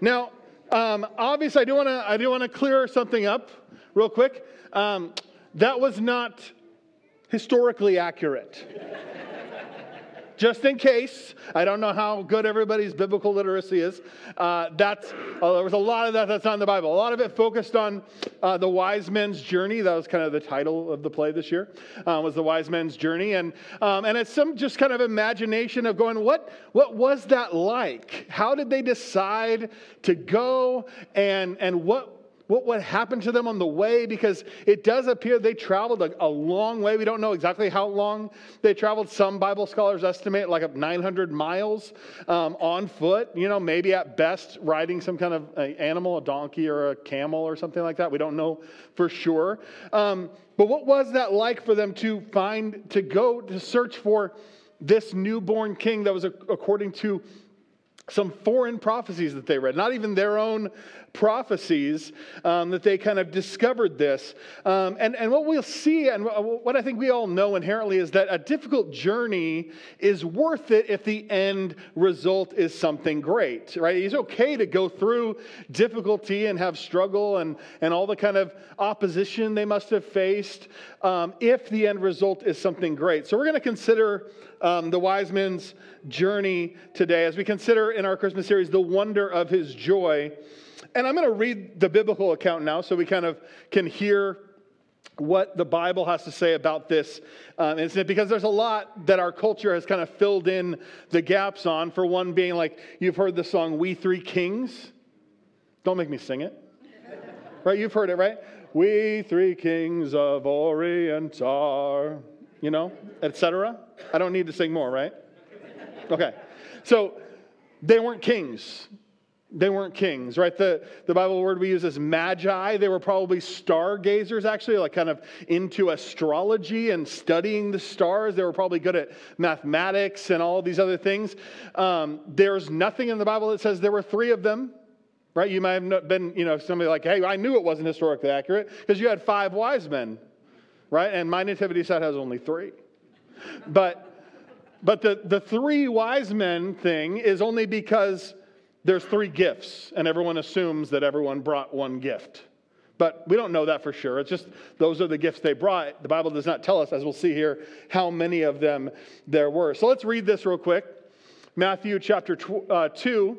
Now, um, obviously, I do want to I do want to clear something up real quick. Um, that was not historically accurate. Just in case, I don't know how good everybody's biblical literacy is. Uh, that's uh, there was a lot of that that's not in the Bible. A lot of it focused on uh, the wise men's journey. That was kind of the title of the play this year. Uh, was the wise men's journey, and um, and it's some just kind of imagination of going, what what was that like? How did they decide to go, and and what what would happen to them on the way because it does appear they traveled a, a, long way. We don't know exactly how long they traveled. Some Bible scholars estimate like up 900 miles um, on foot, you know, maybe at best riding some kind of animal, a donkey or a camel or something like that. We don't know for sure. Um, but what was that like for them to find, to go to search for this newborn king that was according to some foreign prophecies that they read, not even their own prophecies, um, that they kind of discovered this. Um, and, and what we'll see, and what I think we all know inherently, is that a difficult journey is worth it if the end result is something great, right? It's okay to go through difficulty and have struggle and, and all the kind of opposition they must have faced um, if the end result is something great. So we're going to consider um, the wise men's journey today as we consider in our Christmas series the wonder of his joy. And I'm going to read the biblical account now so we kind of can hear what the Bible has to say about this um, incident because there's a lot that our culture has kind of filled in the gaps on. For one, being like, you've heard the song We Three Kings. Don't make me sing it. right? You've heard it, right? We three kings of Orient are, you know, etc. I don't need to sing more, right? Okay. So they weren't kings. They weren't kings, right? The, the Bible word we use is magi. They were probably stargazers, actually, like kind of into astrology and studying the stars. They were probably good at mathematics and all these other things. Um, there's nothing in the Bible that says there were three of them, right? You might have been, you know, somebody like, hey, I knew it wasn't historically accurate because you had five wise men, right? And my nativity set has only three. But but the, the three wise men thing is only because there's three gifts, and everyone assumes that everyone brought one gift. But we don't know that for sure. It's just those are the gifts they brought. The Bible does not tell us, as we'll see here, how many of them there were. So let's read this real quick Matthew chapter tw- uh, 2,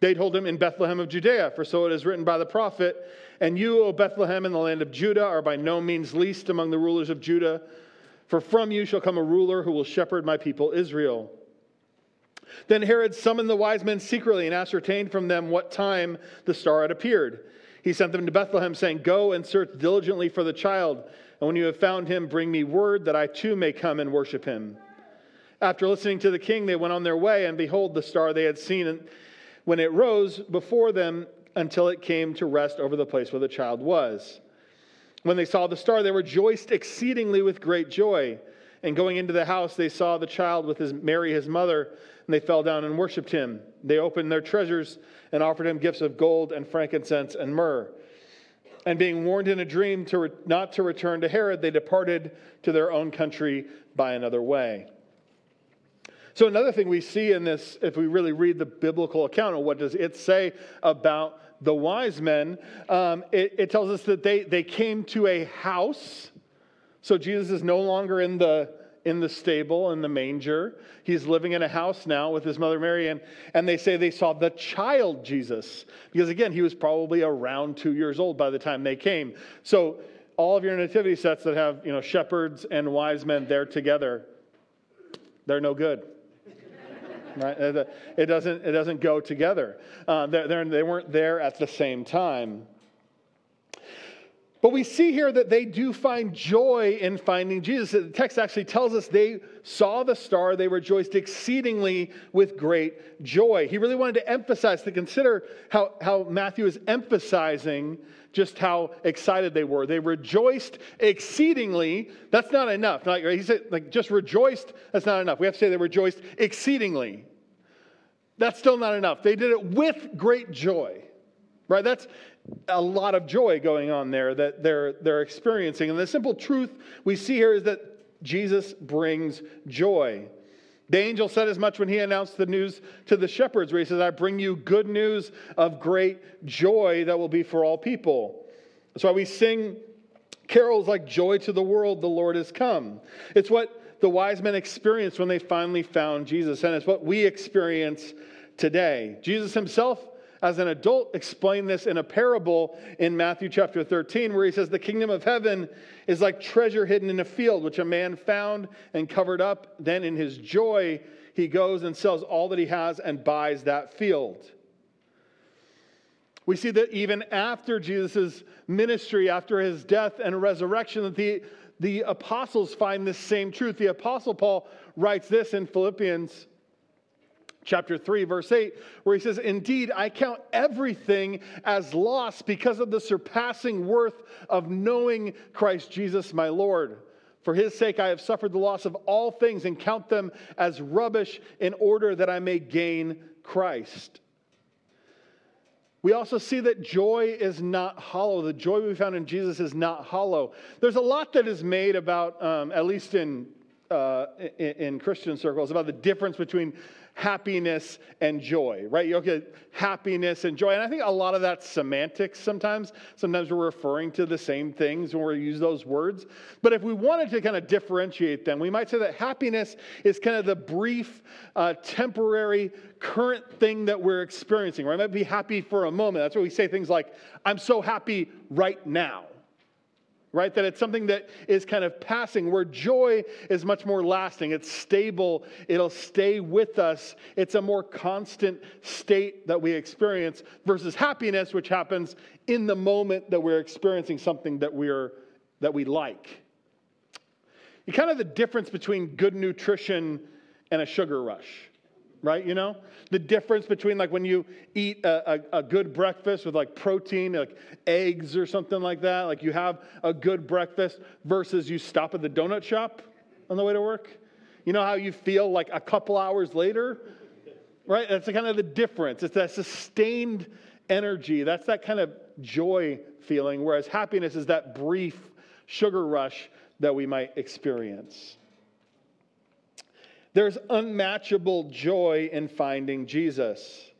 They told him, In Bethlehem of Judea, for so it is written by the prophet, And you, O Bethlehem, in the land of Judah, are by no means least among the rulers of Judah, for from you shall come a ruler who will shepherd my people Israel. Then Herod summoned the wise men secretly and ascertained from them what time the star had appeared. He sent them to Bethlehem, saying, Go and search diligently for the child, and when you have found him, bring me word that I too may come and worship him. After listening to the king, they went on their way, and behold, the star they had seen when it rose before them until it came to rest over the place where the child was. When they saw the star, they rejoiced exceedingly with great joy. And going into the house, they saw the child with his, Mary, his mother and they fell down and worshiped him. They opened their treasures and offered him gifts of gold and frankincense and myrrh. And being warned in a dream to re- not to return to Herod, they departed to their own country by another way. So, another thing we see in this, if we really read the biblical account of what does it say about the wise men, um, it, it tells us that they, they came to a house. So, Jesus is no longer in the in the stable in the manger. He's living in a house now with his mother Mary, and, and they say they saw the child Jesus. Because again, he was probably around two years old by the time they came. So all of your nativity sets that have you know shepherds and wise men there together, they're no good. Right? It doesn't, it doesn't go together. Uh, they're, they're, they weren't there at the same time. But we see here that they do find joy in finding Jesus. The text actually tells us they saw the star, they rejoiced exceedingly with great joy. He really wanted to emphasize, to consider how, how Matthew is emphasizing just how excited they were. They rejoiced exceedingly. That's not enough. Not, he said, like, just rejoiced, that's not enough. We have to say they rejoiced exceedingly. That's still not enough. They did it with great joy, right? That's a lot of joy going on there that they're, they're experiencing. And the simple truth we see here is that Jesus brings joy. The angel said as much when he announced the news to the shepherds, where he says, I bring you good news of great joy that will be for all people. That's why we sing carols like Joy to the World, the Lord has come. It's what the wise men experienced when they finally found Jesus, and it's what we experience today. Jesus himself as an adult, explained this in a parable in Matthew chapter 13, where he says, The kingdom of heaven is like treasure hidden in a field, which a man found and covered up. Then in his joy, he goes and sells all that he has and buys that field. We see that even after Jesus' ministry, after his death and resurrection, that the, the apostles find this same truth. The apostle Paul writes this in Philippians chapter 3, verse 8, where he says, Indeed, I count everything as loss because of the surpassing worth of knowing Christ Jesus my Lord. For his sake, I have suffered the loss of all things and count them as rubbish in order that I may gain Christ. We also see that joy is not hollow. The joy we found in Jesus is not hollow. There's a lot that is made about, um, at least in, uh, in, in Christian circles, about the difference between happiness and joy, right? You look at happiness and joy. And I think a lot of that's semantics sometimes. Sometimes we're referring to the same things when we use those words. But if we wanted to kind of differentiate them, we might say that happiness is kind of the brief, uh, temporary, current thing that we're experiencing, right? I might be happy for a moment. That's why we say things like, I'm so happy right now right? That it's something that is kind of passing, where joy is much more lasting. It's stable, it'll stay with us. It's a more constant state that we experience versus happiness, which happens in the moment that we're experiencing something that we're that we like. You kind of the difference between good nutrition and a sugar rush right? You know, the difference between like when you eat a, a, a, good breakfast with like protein, like eggs or something like that, like you have a good breakfast versus you stop at the donut shop on the way to work. You know how you feel like a couple hours later, right? That's the, kind of the difference. It's that sustained energy. That's that kind of joy feeling, whereas happiness is that brief sugar rush that we might experience. There's unmatchable joy in finding Jesus.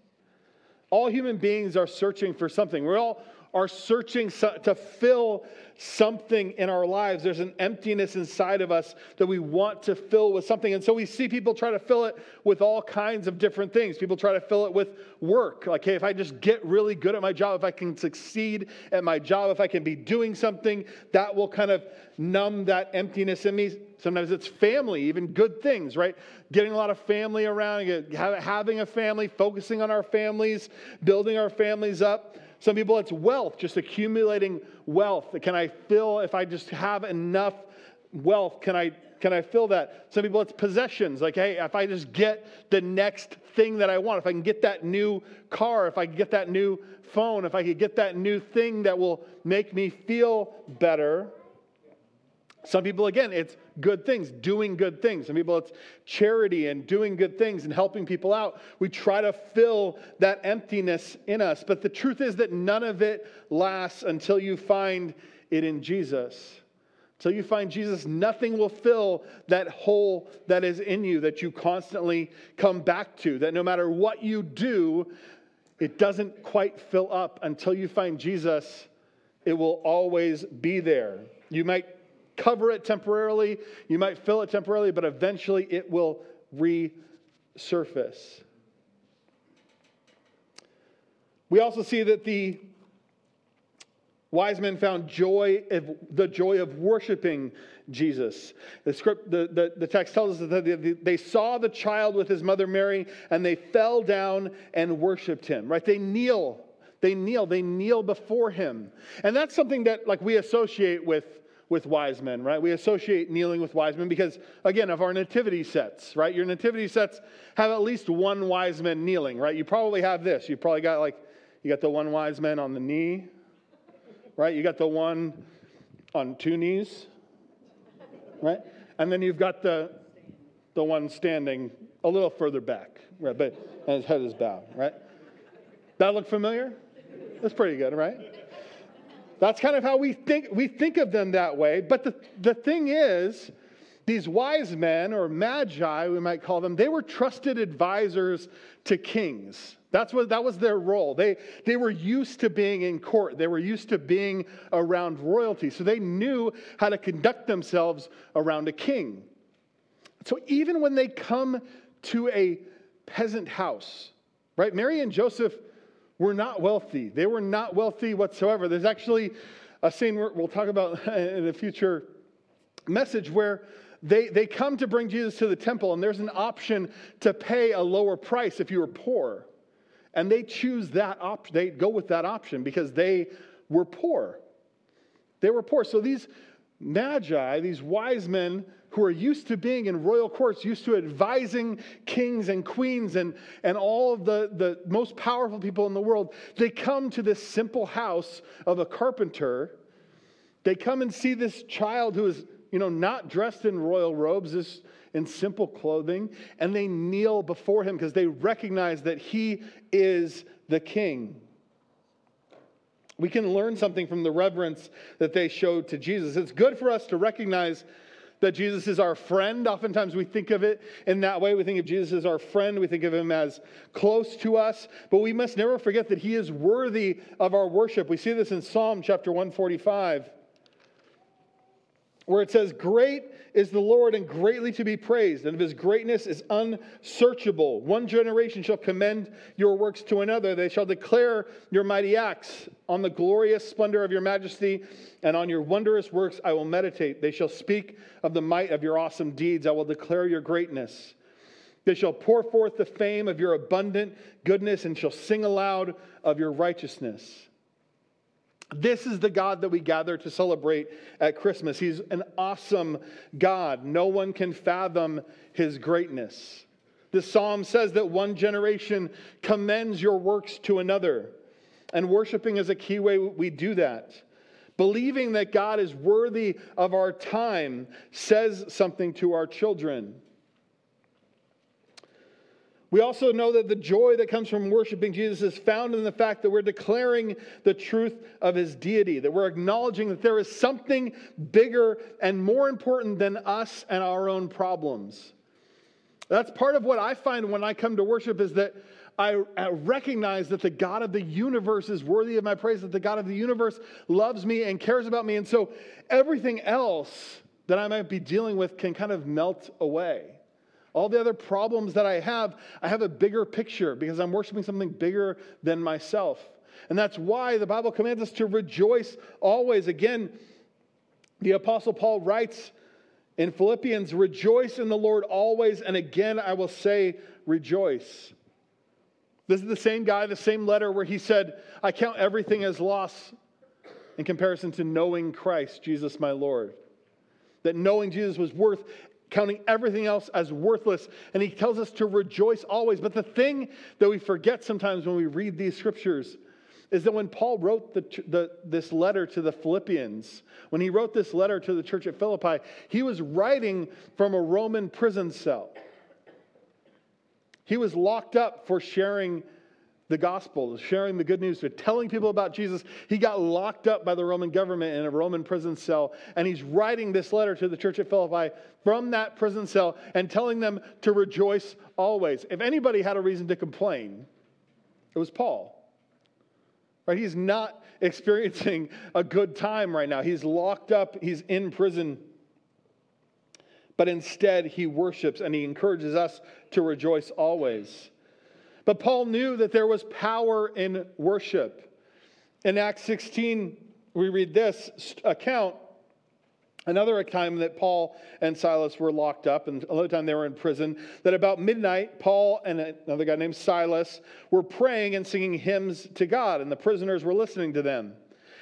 All human beings are searching for something. We're all are searching to fill something in our lives. There's an emptiness inside of us that we want to fill with something. And so we see people try to fill it with all kinds of different things. People try to fill it with work. Like, hey, if I just get really good at my job, if I can succeed at my job, if I can be doing something, that will kind of numb that emptiness in me. Sometimes it's family, even good things, right? Getting a lot of family around, having a family, focusing on our families, building our families up. Some people, it's wealth, just accumulating wealth. Can I fill, if I just have enough wealth, can I, can I fill that? Some people, it's possessions. Like, hey, if I just get the next thing that I want, if I can get that new car, if I can get that new phone, if I could get that new thing that will make me feel better, some people, again, it's good things, doing good things. Some people, it's charity and doing good things and helping people out. We try to fill that emptiness in us. But the truth is that none of it lasts until you find it in Jesus. Until you find Jesus, nothing will fill that hole that is in you that you constantly come back to. That no matter what you do, it doesn't quite fill up until you find Jesus. It will always be there. You might cover it temporarily, you might fill it temporarily, but eventually it will resurface. We also see that the wise men found joy of the joy of worshiping Jesus. The script, the, the, the text tells us that they, saw the child with his mother Mary and they fell down and worshiped him. Right? They kneel They kneel. They kneel before him. And that's something that like we associate with with wise men, right? We associate kneeling with wise men because, again, of our nativity sets, right? Your nativity sets have at least one wise man kneeling, right? You probably have this. You probably got like, you got the one wise man on the knee, right? You got the one on two knees, right? And then you've got the, the one standing a little further back, right? But and his head is bowed, right? That look familiar? That's pretty good, right? That's kind of how we think we think of them that way. But the, the thing is, these wise men or magi, we might call them, they were trusted advisors to kings. That's what that was their role. They they were used to being in court. They were used to being around royalty. So they knew how to conduct themselves around a king. So even when they come to a peasant house, right? Mary and Joseph were not wealthy. They were not wealthy whatsoever. There's actually a scene we'll talk about in a future message where they, they come to bring Jesus to the temple, and there's an option to pay a lower price if you were poor. And they choose that option, they go with that option because they were poor. They were poor. So these magi, these wise men who are used to being in royal courts, used to advising kings and queens and, and all of the, the most powerful people in the world, they come to this simple house of a carpenter. They come and see this child who is, you know, not dressed in royal robes, is in simple clothing, and they kneel before him because they recognize that he is the king. We can learn something from the reverence that they showed to Jesus. It's good for us to recognize that Jesus is our friend. Oftentimes we think of it in that way. We think of Jesus as our friend, we think of him as close to us, but we must never forget that he is worthy of our worship. We see this in Psalm chapter 145 where it says, Great is the Lord and greatly to be praised, and of his greatness is unsearchable. One generation shall commend your works to another. They shall declare your mighty acts. On the glorious splendor of your majesty and on your wondrous works I will meditate. They shall speak of the might of your awesome deeds. I will declare your greatness. They shall pour forth the fame of your abundant goodness and shall sing aloud of your righteousness. This is the God that we gather to celebrate at Christmas. He's an awesome God. No one can fathom his greatness. The psalm says that one generation commends your works to another. And worshiping is a key way we do that. Believing that God is worthy of our time says something to our children. We also know that the joy that comes from worshiping Jesus is found in the fact that we're declaring the truth of his deity, that we're acknowledging that there is something bigger and more important than us and our own problems. That's part of what I find when I come to worship is that I, recognize that the God of the universe is worthy of my praise, that the God of the universe loves me and cares about me. And so everything else that I might be dealing with can kind of melt away. All the other problems that I have, I have a bigger picture because I'm worshiping something bigger than myself. And that's why the Bible commands us to rejoice always. Again, the Apostle Paul writes in Philippians, Rejoice in the Lord always. And again, I will say, Rejoice. This is the same guy, the same letter where he said, I count everything as loss in comparison to knowing Christ, Jesus my Lord. That knowing Jesus was worth counting everything else as worthless. And he tells us to rejoice always. But the thing that we forget sometimes when we read these scriptures is that when Paul wrote the, the, this letter to the Philippians, when he wrote this letter to the church at Philippi, he was writing from a Roman prison cell. He was locked up for sharing the gospel, sharing the good news, telling people about Jesus. He got locked up by the Roman government in a Roman prison cell, and he's writing this letter to the church at Philippi from that prison cell and telling them to rejoice always. If anybody had a reason to complain, it was Paul. Right? He's not experiencing a good time right now. He's locked up, he's in prison. But instead, he worships and he encourages us to rejoice always. But Paul knew that there was power in worship. In Acts 16, we read this account Another time that Paul and Silas were locked up, and another time they were in prison, that about midnight, Paul and another guy named Silas were praying and singing hymns to God, and the prisoners were listening to them.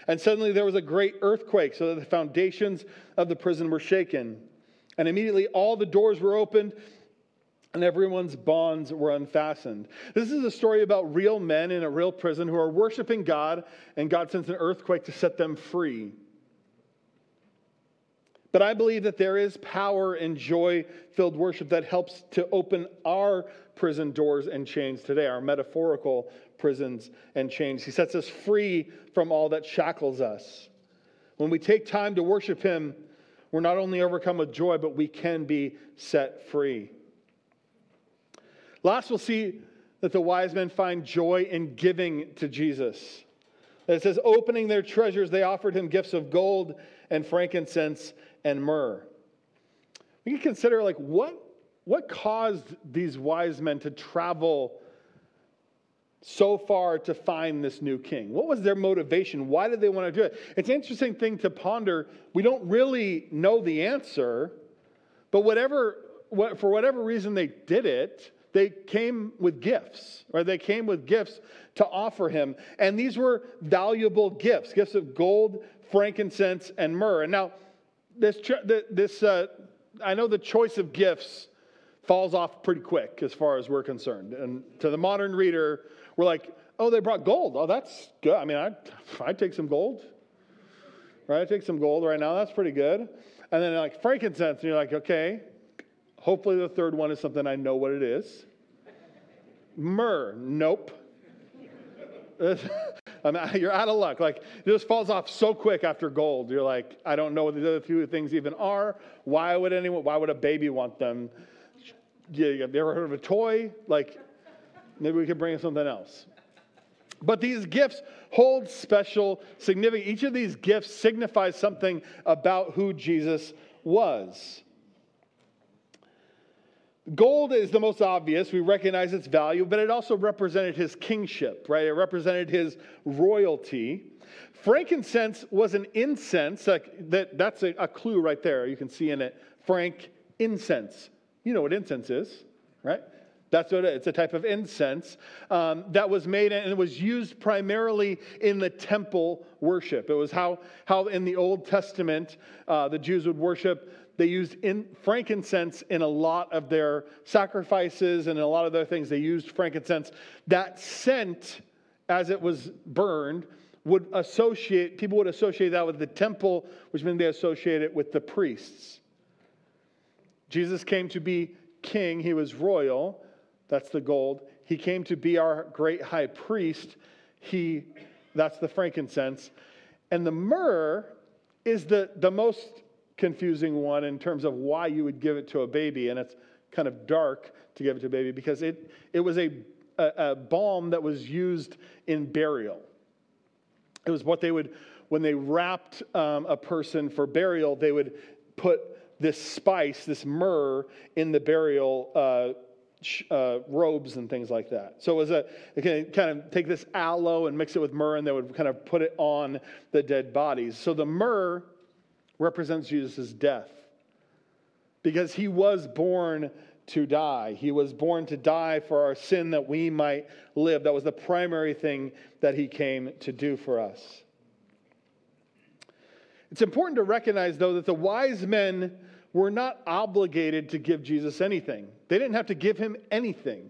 And suddenly there was a great earthquake, so that the foundations of the prison were shaken. And immediately all the doors were opened and everyone's bonds were unfastened. This is a story about real men in a real prison who are worshiping God, and God sends an earthquake to set them free. But I believe that there is power in joy filled worship that helps to open our prison doors and chains today, our metaphorical prisons and chains. He sets us free from all that shackles us. When we take time to worship Him, we're not only overcome with joy, but we can be set free. Last, we'll see that the wise men find joy in giving to Jesus. It says, opening their treasures, they offered him gifts of gold and frankincense and myrrh. We can consider like what, what caused these wise men to travel so far to find this new king? What was their motivation? Why did they want to do it? It's an interesting thing to ponder. We don't really know the answer, but whatever, what, for whatever reason they did it, they came with gifts, or they came with gifts to offer him. And these were valuable gifts gifts of gold, frankincense, and myrrh. And now, this, this uh, I know the choice of gifts falls off pretty quick as far as we're concerned. And to the modern reader, we're like, oh, they brought gold. Oh, that's good. I mean, I'd, I'd take some gold. Right? I'd take some gold right now. That's pretty good. And then like frankincense, and you're like, okay, hopefully the third one is something I know what it is. Myrrh, nope. You're out of luck. Like, it just falls off so quick after gold. You're like, I don't know what the other two things even are. Why would anyone, why would a baby want them? Yeah, you ever heard of a toy? Like, maybe we could bring something else. But these gifts hold special significance. Each of these gifts signifies something about who Jesus was. Gold is the most obvious. We recognize its value, but it also represented his kingship, right? It represented his royalty. Frankincense was an incense. Like that, that's a, a clue right there. You can see in it frank incense. You know what incense is, right? That's what it is. It's a type of incense um, that was made and it was used primarily in the temple worship. It was how, how in the Old Testament uh, the Jews would worship they used in frankincense in a lot of their sacrifices and a lot of their things. They used frankincense. That scent, as it was burned, would associate, people would associate that with the temple, which meant they associate it with the priests. Jesus came to be king, he was royal. That's the gold. He came to be our great high priest. He, that's the frankincense. And the myrrh is the, the most confusing one in terms of why you would give it to a baby, and it's kind of dark to give it to a baby because it, it was a, a, a balm that was used in burial. It was what they would, when they wrapped um, a person for burial, they would put this spice, this myrrh, in the burial uh, uh, robes and things like that. So it was a, they can kind of take this aloe and mix it with myrrh, and they would kind of put it on the dead bodies. So the myrrh represents Jesus' death because he was born to die. He was born to die for our sin that we might live. That was the primary thing that he came to do for us. It's important to recognize, though, that the wise men were not obligated to give Jesus anything. They didn't have to give him anything.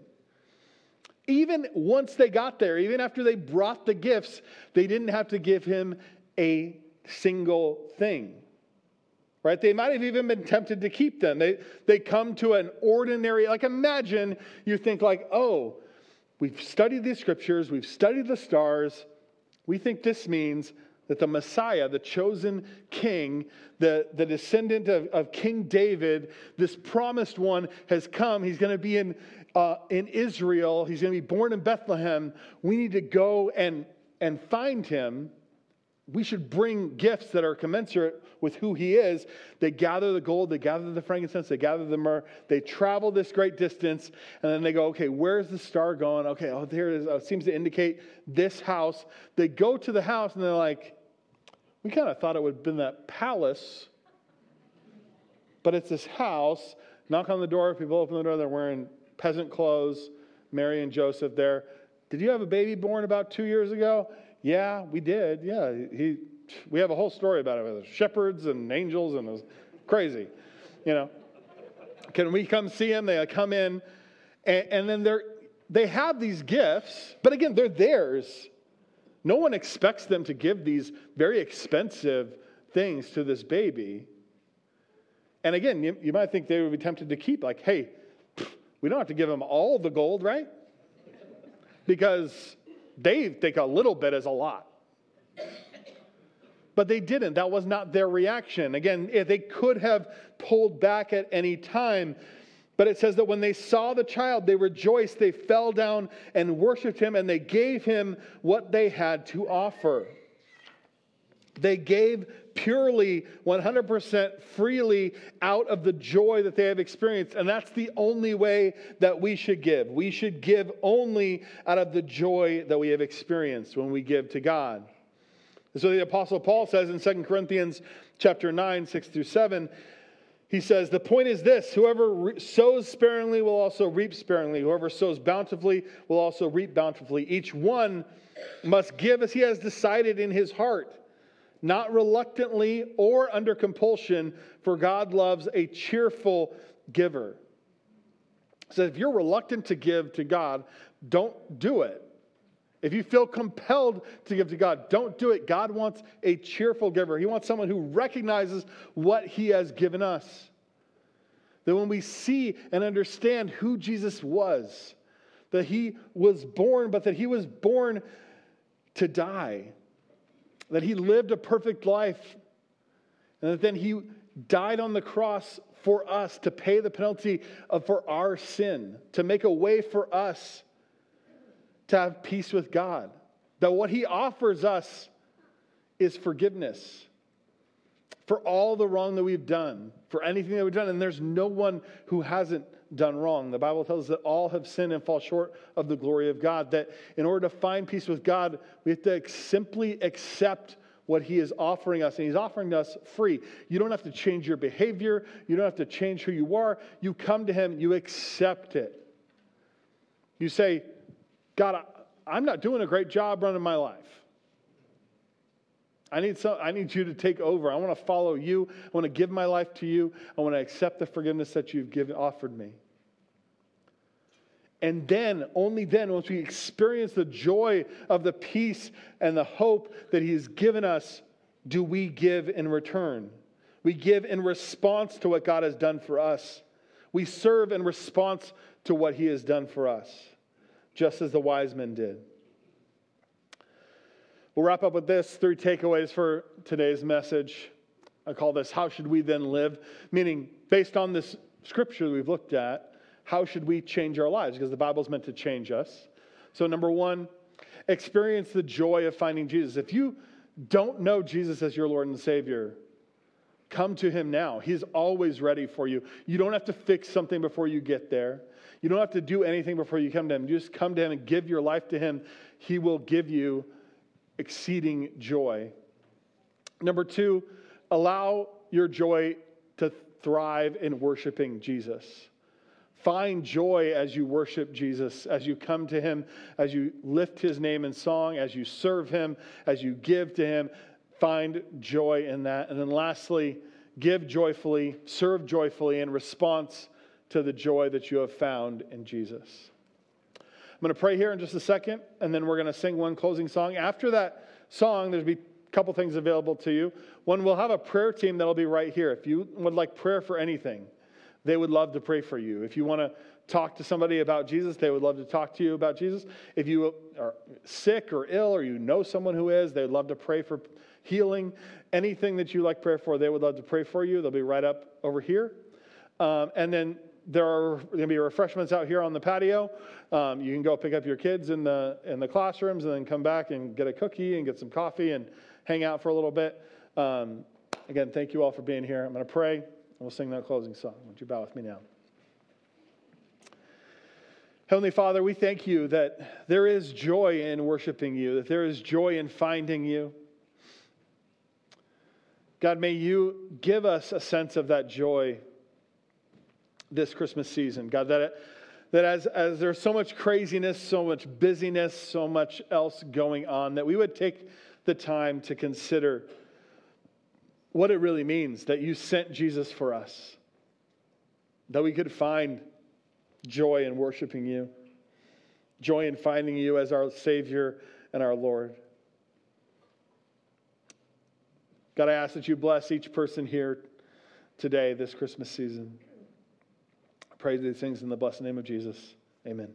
Even once they got there, even after they brought the gifts, they didn't have to give him a single thing right? They might have even been tempted to keep them. They, they come to an ordinary, like imagine you think like, oh, we've studied the scriptures, we've studied the stars. We think this means that the Messiah, the chosen king, the, the descendant of, of King David, this promised one has come. He's going to be in, uh, in Israel. He's going to be born in Bethlehem. We need to go and, and find him we should bring gifts that are commensurate with who he is. They gather the gold, they gather the frankincense, they gather the myrrh, they travel this great distance, and then they go, okay, where's the star going? Okay, oh, there it is. Oh, it seems to indicate this house. They go to the house and they're like, we kind of thought it would have been that palace but it's this house. Knock on the door, people open the door, they're wearing peasant clothes. Mary and Joseph there. Did you have a baby born about two years ago? Yeah, we did. Yeah, he. We have a whole story about it with shepherds and angels, and it was crazy. You know, can we come see him? They come in, and, and then they're they have these gifts, but again, they're theirs. No one expects them to give these very expensive things to this baby. And again, you, you might think they would be tempted to keep, like, hey, we don't have to give them all the gold, right? Because they think a little bit is a lot. But they didn't. That was not their reaction. Again, eh, they could have pulled back at any time. But it says that when they saw the child, they rejoiced, they fell down and worshiped him, and they gave him what they had to offer. They gave purely, 100% freely out of the joy that they have experienced. And that's the only way that we should give. We should give only out of the joy that we have experienced when we give to God. And so the apostle Paul says in 2 Corinthians chapter 9, 6 through 7, he says, The point is this whoever sows sparingly will also reap sparingly. Whoever sows bountifully will also reap bountifully. Each one must give as he has decided in his heart not reluctantly or under compulsion, for God loves a cheerful giver. So if you're reluctant to give to God, don't do it. If you feel compelled to give to God, don't do it. God wants a cheerful giver. He wants someone who recognizes what He has given us. That when we see and understand who Jesus was, that He was born, but that He was born to die, that he lived a perfect life, and that then he died on the cross for us to pay the penalty of, for our sin, to make a way for us to have peace with God. That what he offers us is forgiveness for all the wrong that we've done, for anything that we've done. And there's no one who hasn't done wrong. The Bible tells us that all have sinned and fall short of the glory of God. That in order to find peace with God, we have to simply accept what He is offering us. And He's offering us free. You don't have to change your behavior, you don't have to change who you are. You come to Him, you accept it. You say, God, I'm not doing a great job running my life. I need, some, I need you to take over. I want to follow you. I want to give my life to you. I want to accept the forgiveness that you've given, offered me. And then, only then, once we experience the joy of the peace and the hope that He has given us, do we give in return. We give in response to what God has done for us. We serve in response to what He has done for us, just as the wise men did. We'll wrap up with this three takeaways for today's message. I call this How Should We Then Live? Meaning, based on this scripture we've looked at, how should we change our lives? Because the Bible's meant to change us. So, number one, experience the joy of finding Jesus. If you don't know Jesus as your Lord and Savior, come to Him now. He's always ready for you. You don't have to fix something before you get there. You don't have to do anything before you come to Him. You just come to Him and give your life to Him. He will give you exceeding joy. Number two, allow your joy to thrive in worshiping Jesus. Find joy as you worship Jesus, as you come to Him, as you lift His name in song, as you serve Him, as you give to Him. Find joy in that. And then lastly, give joyfully, serve joyfully in response to the joy that you have found in Jesus. I'm going to pray here in just a second, and then we're going to sing one closing song. After that song, there's be a couple things available to you. One, we'll have a prayer team that'll be right here. If you would like prayer for anything, they would love to pray for you. If you want to talk to somebody about Jesus, they would love to talk to you about Jesus. If you are sick or ill or you know someone who is, they would love to pray for healing. Anything that you like prayer for, they would love to pray for you. They'll be right up over here. Um, and then there are going to be refreshments out here on the patio. Um, you can go pick up your kids in the in the classrooms and then come back and get a cookie and get some coffee and hang out for a little bit. Um, again, thank you all for being here. I'm going to pray and we'll sing that closing song. Would you bow with me now? Heavenly Father, we thank you that there is joy in worshiping you, that there is joy in finding you. God, may you give us a sense of that joy this Christmas season. God, that, that as, as there's so much craziness, so much busyness, so much else going on, that we would take the time to consider what it really means that you sent Jesus for us, that we could find joy in worshiping you, joy in finding you as our Savior and our Lord. God, I ask that you bless each person here today, this Christmas season. Pray these things in the blessed name of Jesus. Amen.